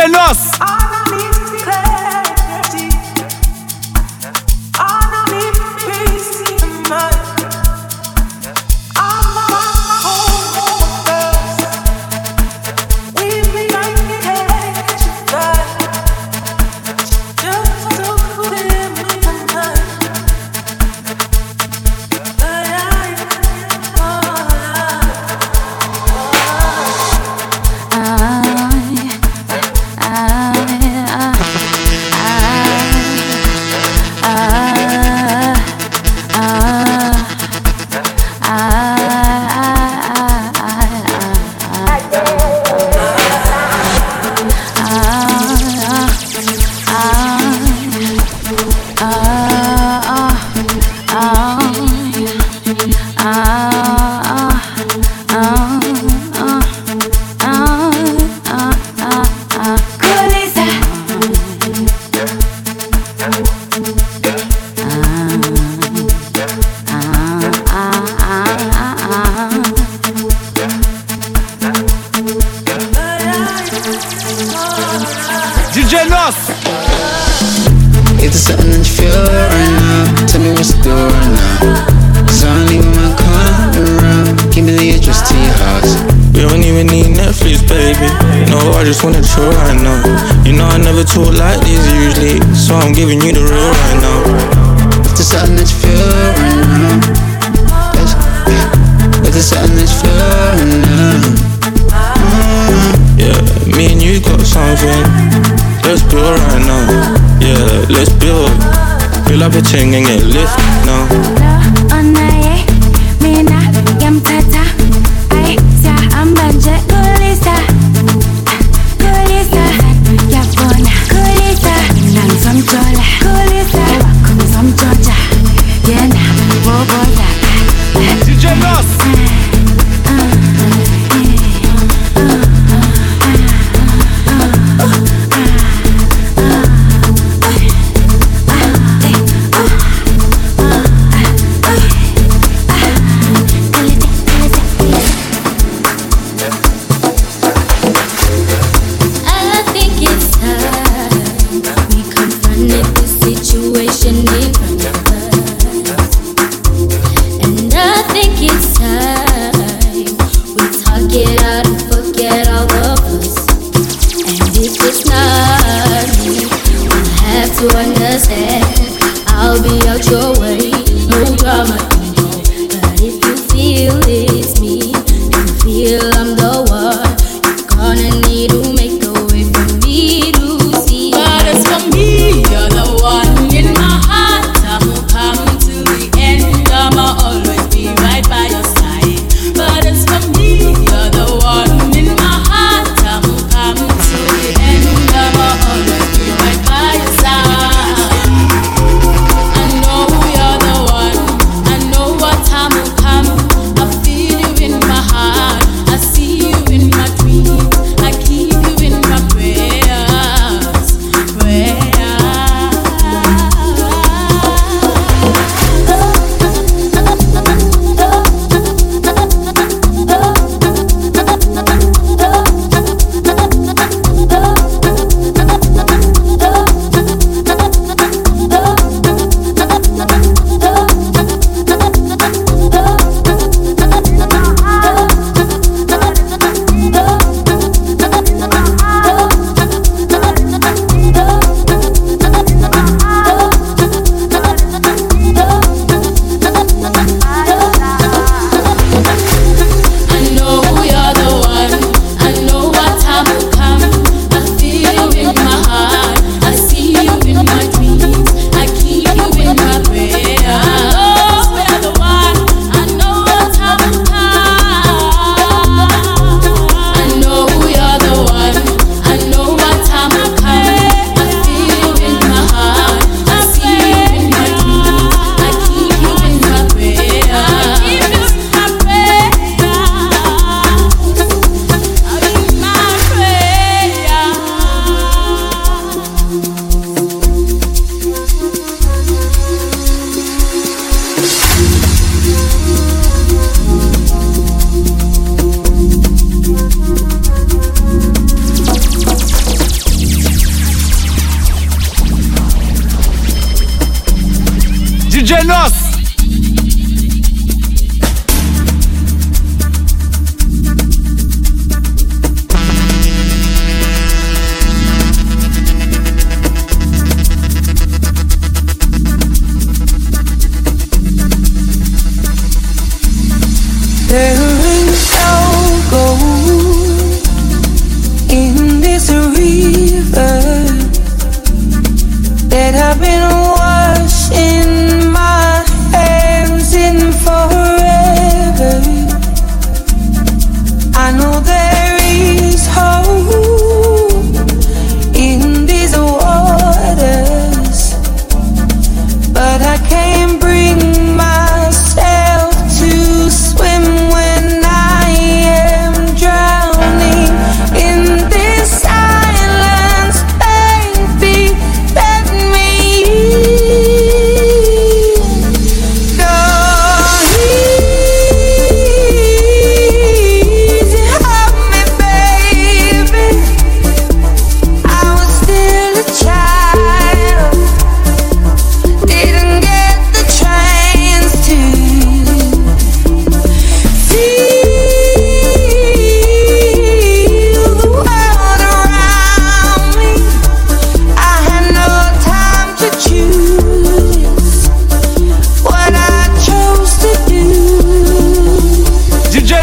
DJ Nos.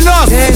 jealous.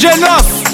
DJ Nos.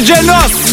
DJ Nos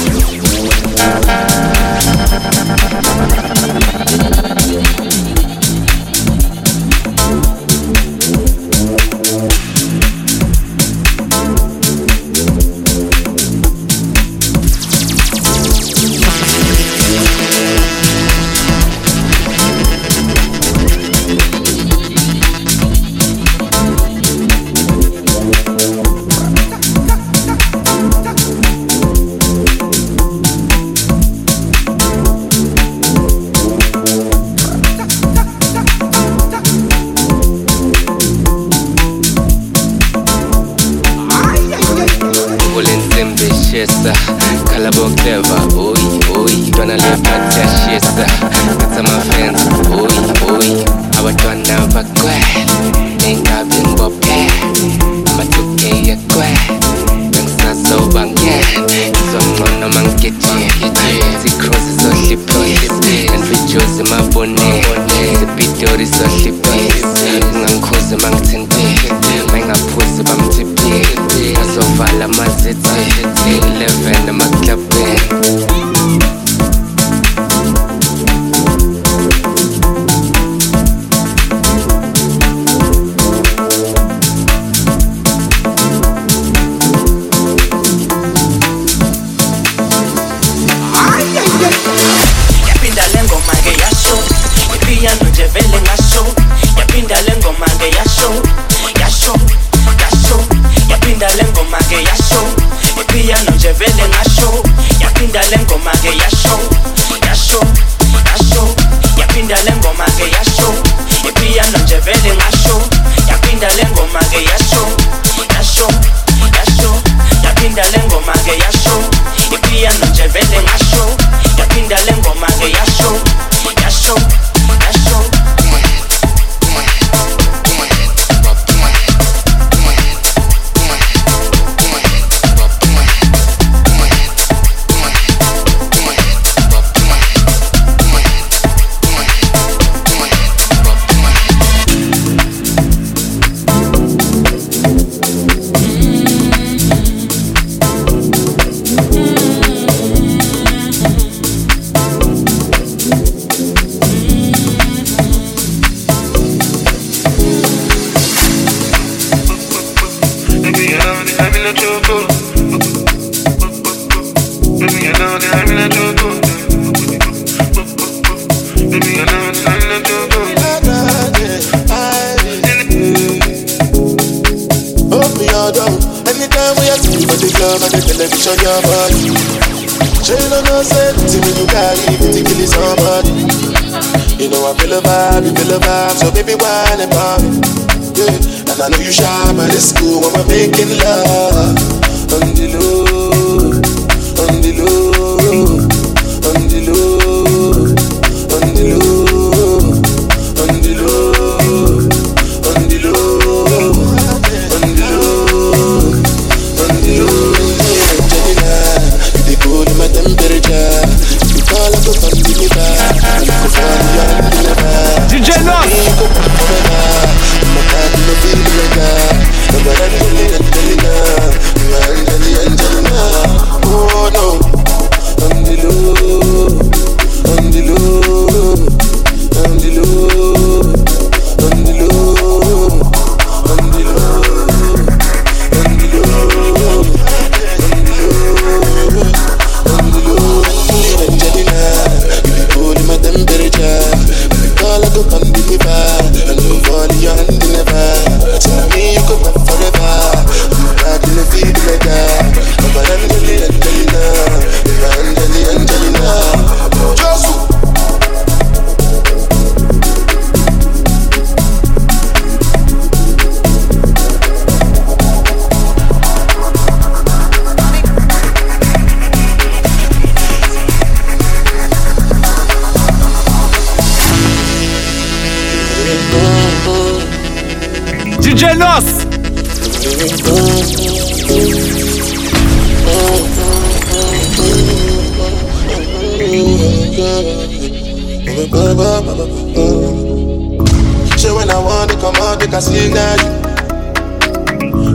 Sure when I want to come out, they can signal you.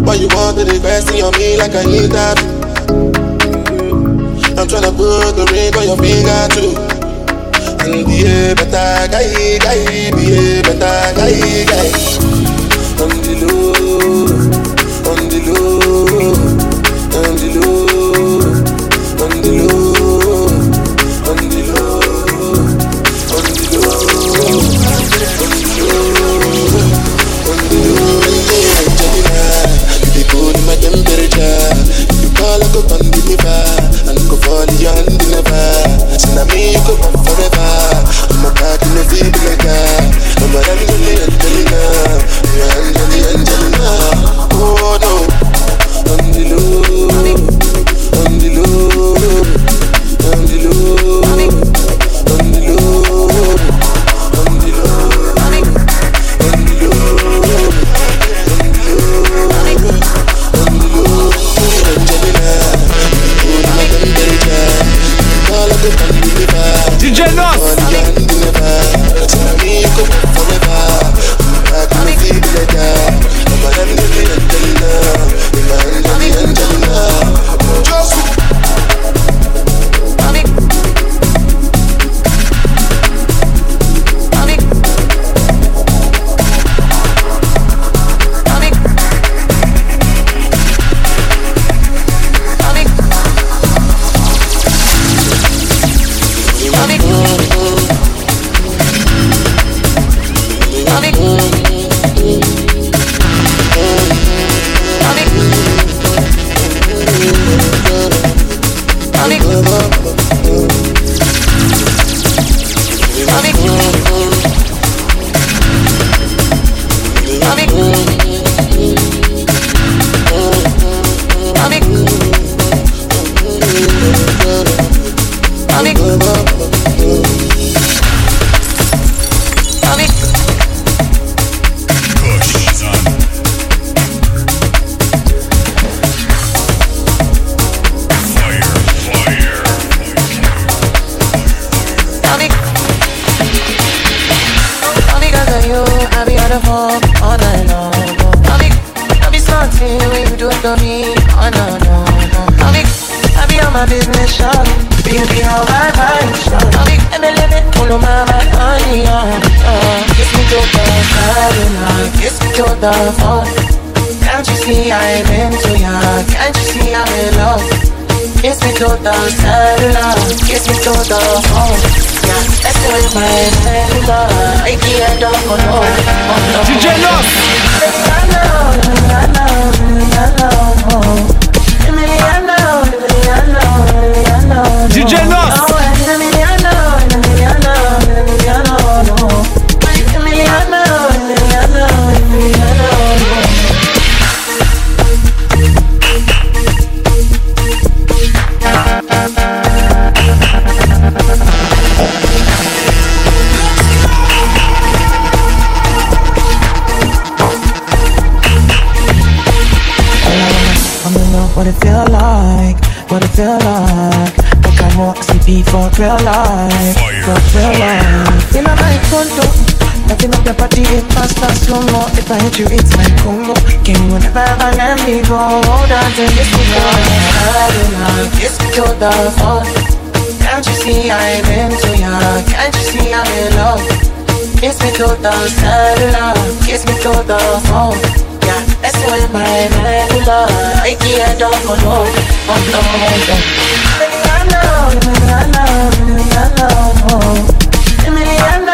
Why you want to invest in me like I need that? I'm tryna put the ring on your finger too. And be a better guy, guy, be a better guy, guy. On the low, on the low, on the low, on the low, on the low. Oh the phone. Can't you see I'm into ya? Can't you see I'm in love? Kiss me to the cellular, kiss me to the real life, for real life. In a night condo, nothing up your body, it fast, fast, slow mo. If I hit you, it's like Congo. Can you never ever let me go? Hold on to this before I love, kiss me to the phone. Can't you see I'm into ya? Can't you see I'm in love? Kiss me to the cellular, kiss me to the phone. Yeah, that's when my medulla, I can't don't go no, oh no, no. Emiliano,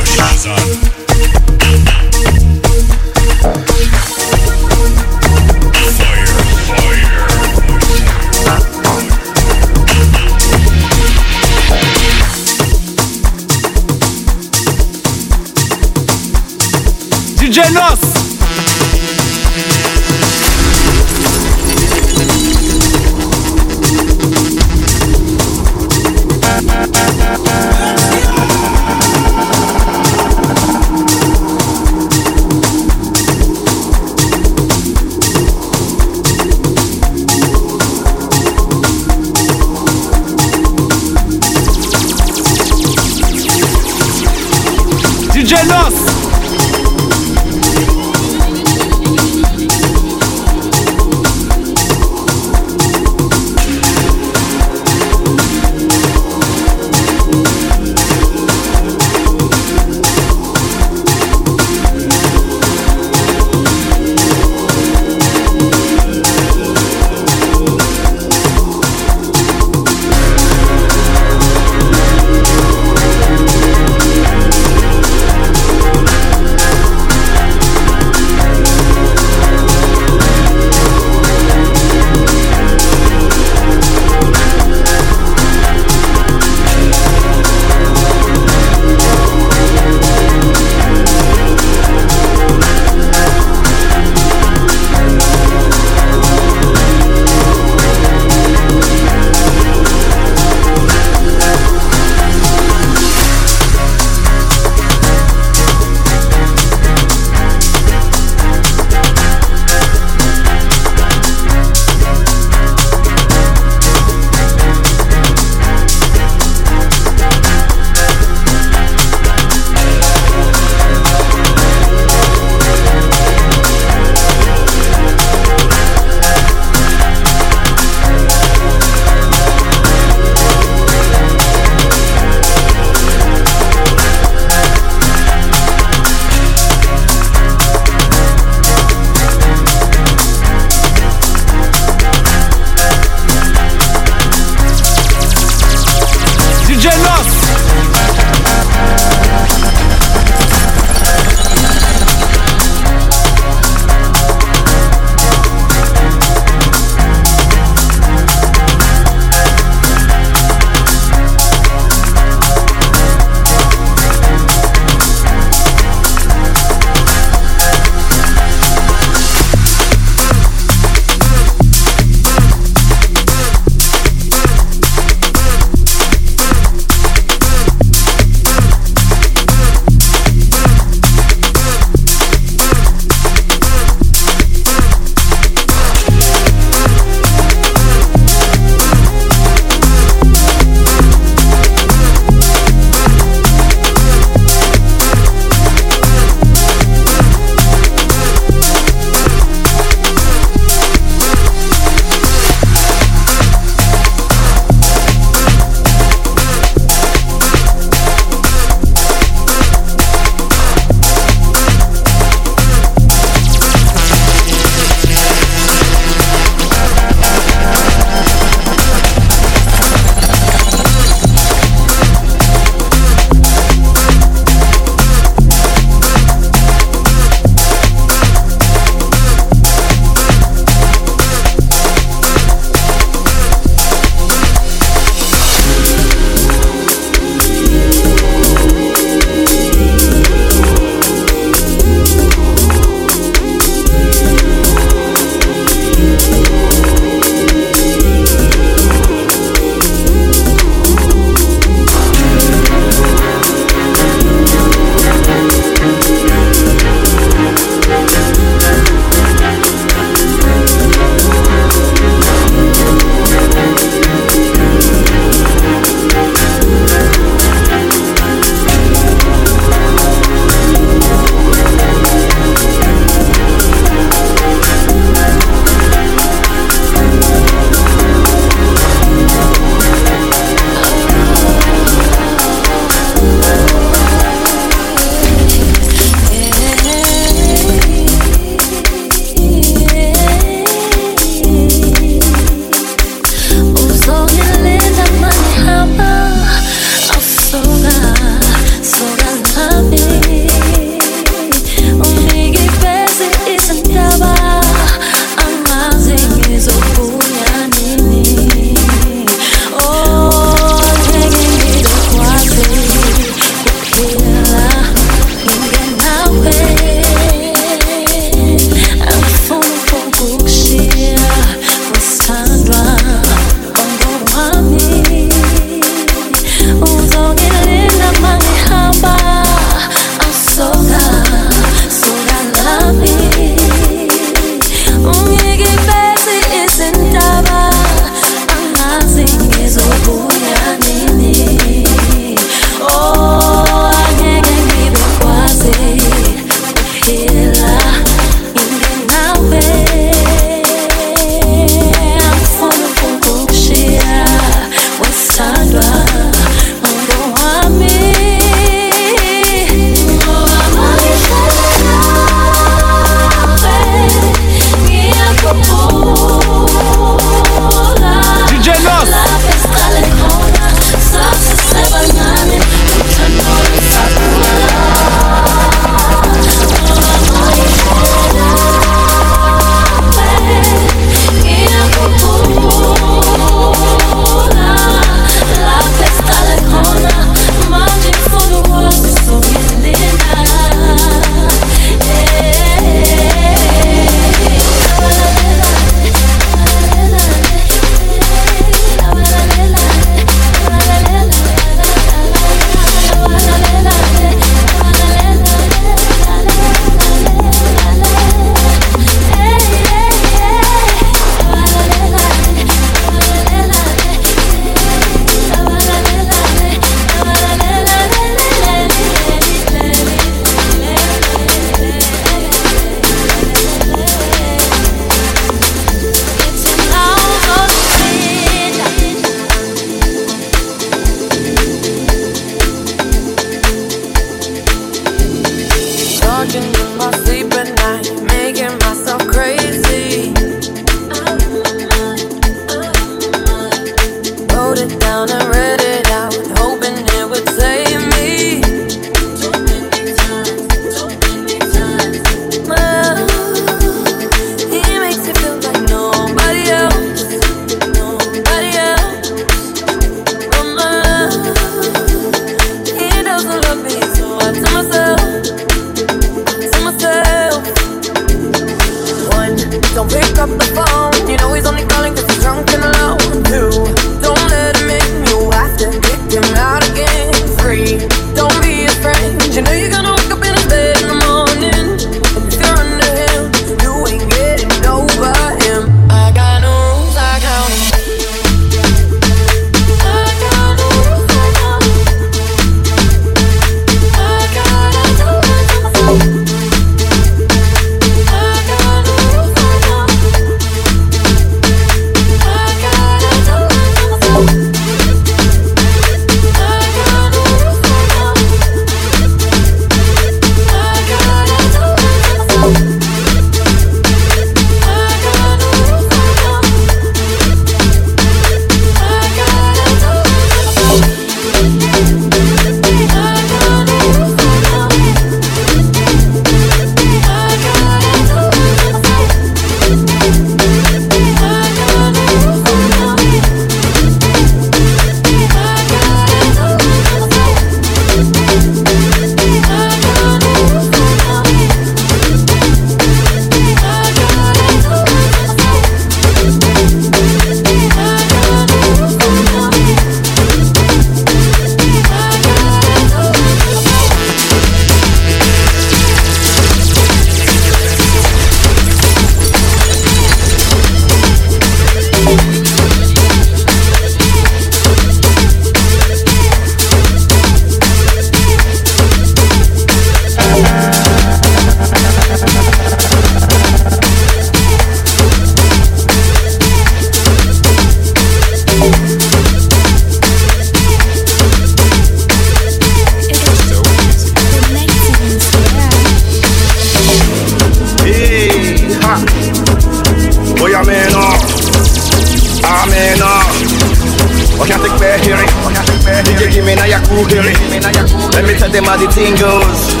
Let me tell them how the thing goes.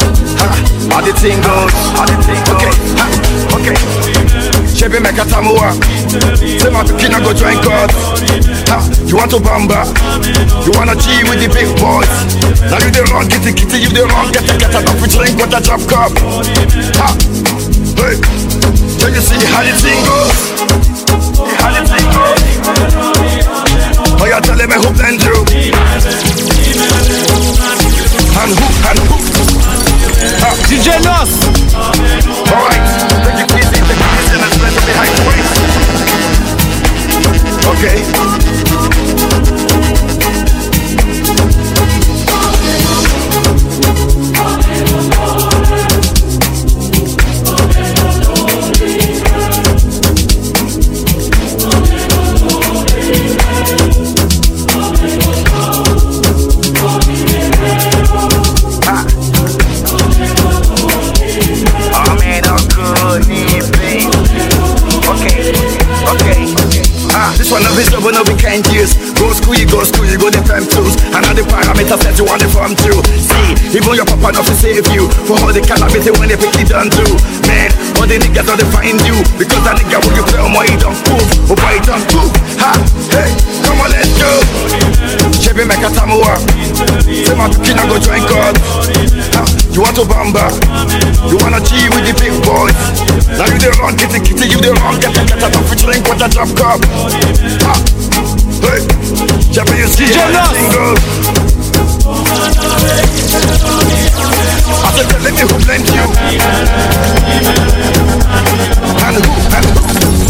How the thing goes. Okay, ha, okay. Chebe meka tamua. Say my kina go join God. Ha, you want to bamba? You wanna G with the big boys? Now you the wrong, kitty kitty, you the wrong, get a get a coffee drink with a drop cup. Ha, hey. Can you see how the thing goes? How the thing goes? Oh, you're telling me who blend you? And who, and who? Ah, DJ Nos. alright. Take it easy, take it easy, and let's behind the waist. Okay. Go school, you go the time tools. And all the parameters that you want to form too. See, even your papa not to save you. For all the cannabis they pick it done too. Man, all the niggas don't find you. Because that nigga when you play on my don't move. Oh boy, don't. Ha, hey, come on, let's go. Chevy make a tamua. Say my kina go join God. Ha, you want to bamba? You wanna cheat with the big boys? Now you the wrong, kitty kitty, you the wrong, get get a coffee drink with a drop cup. Ha, hey, Chevy, you see DJ how Nos. this thing goes? I said, tell me who blamed you. And who, and who.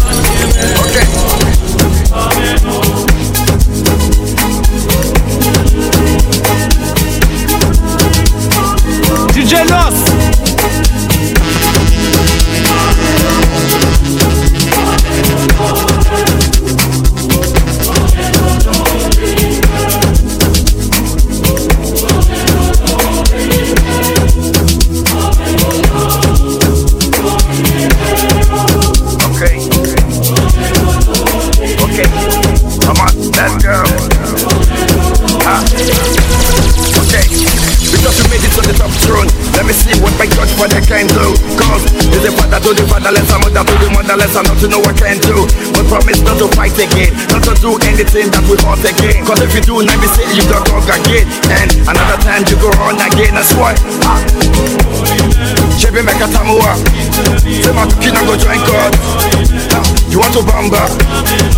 To know what I can do. But promise not to fight again, not to do anything that we hurt again. Cause if you do, let me say you don't go again. And another time you go on again, that's why. Ah. Chebe meka tamua Say my kina go join God You want to bamba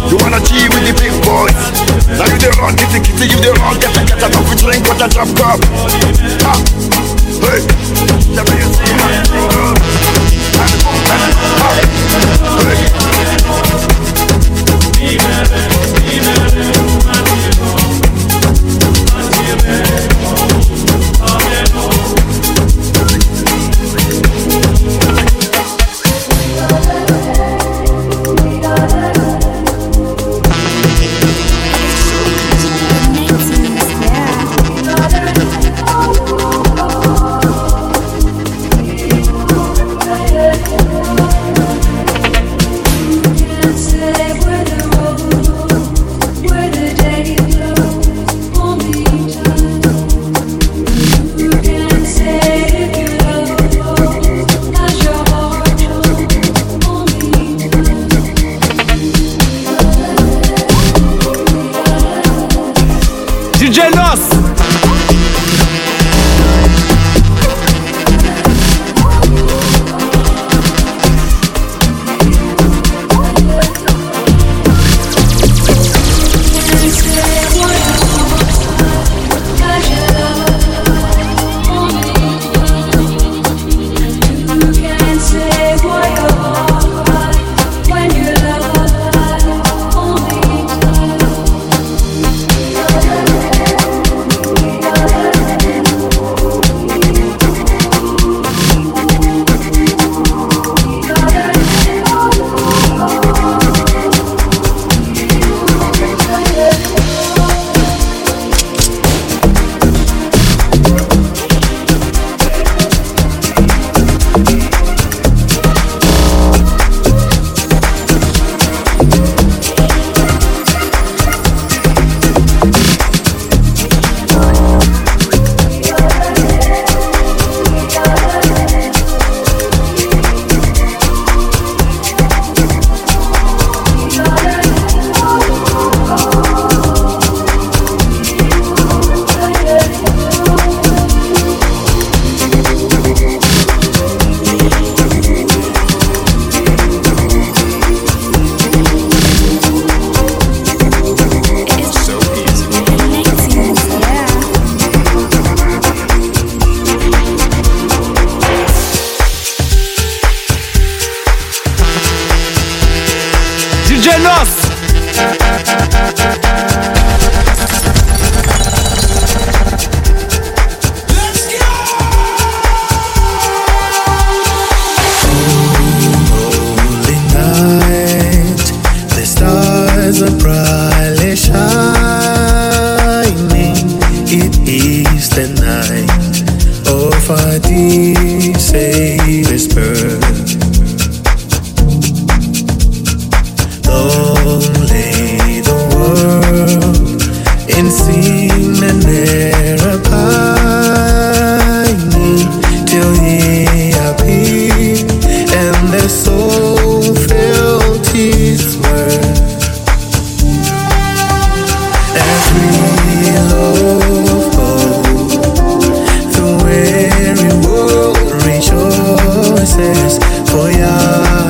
You wanna G with the big boys Now you the wrong, kitty kitty, you the wrong Get a get a coffee drink with a drop cup Hey Hey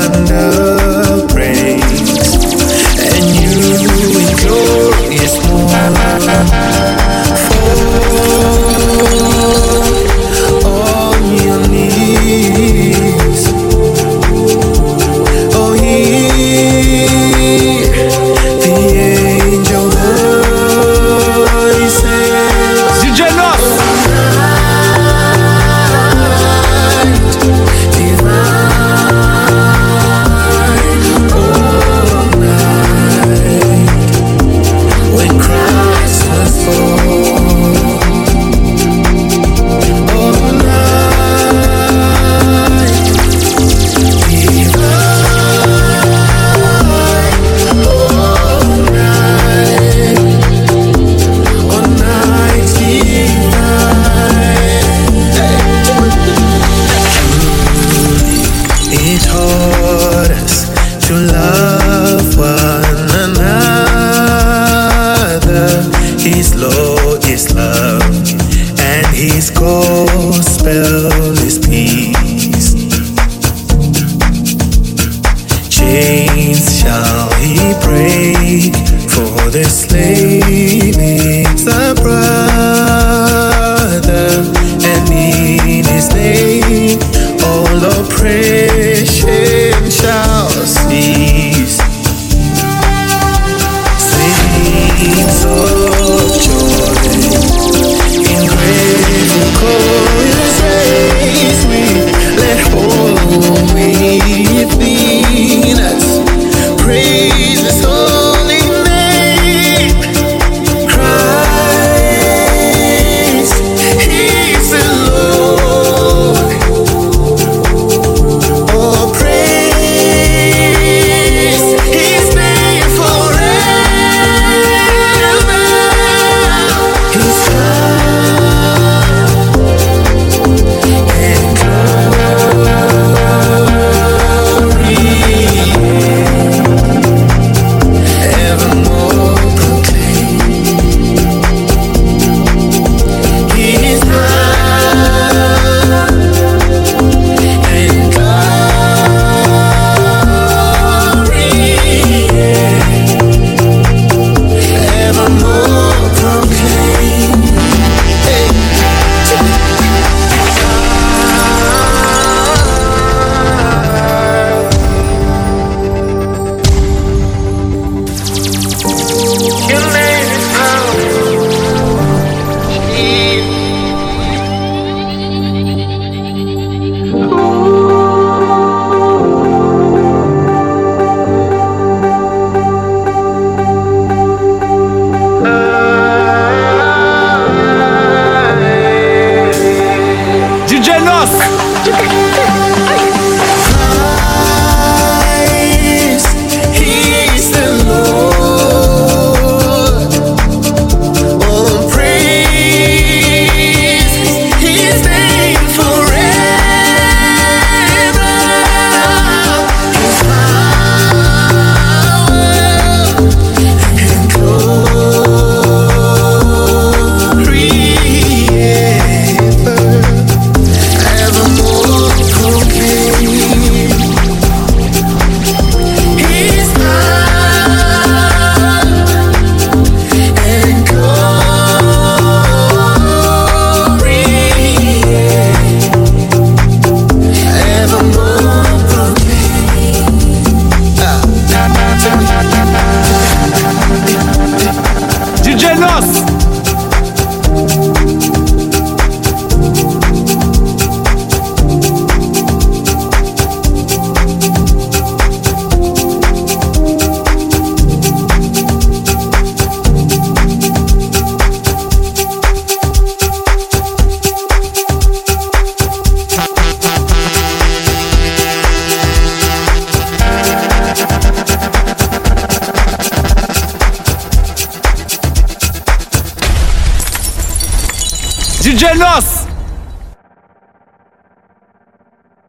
yonder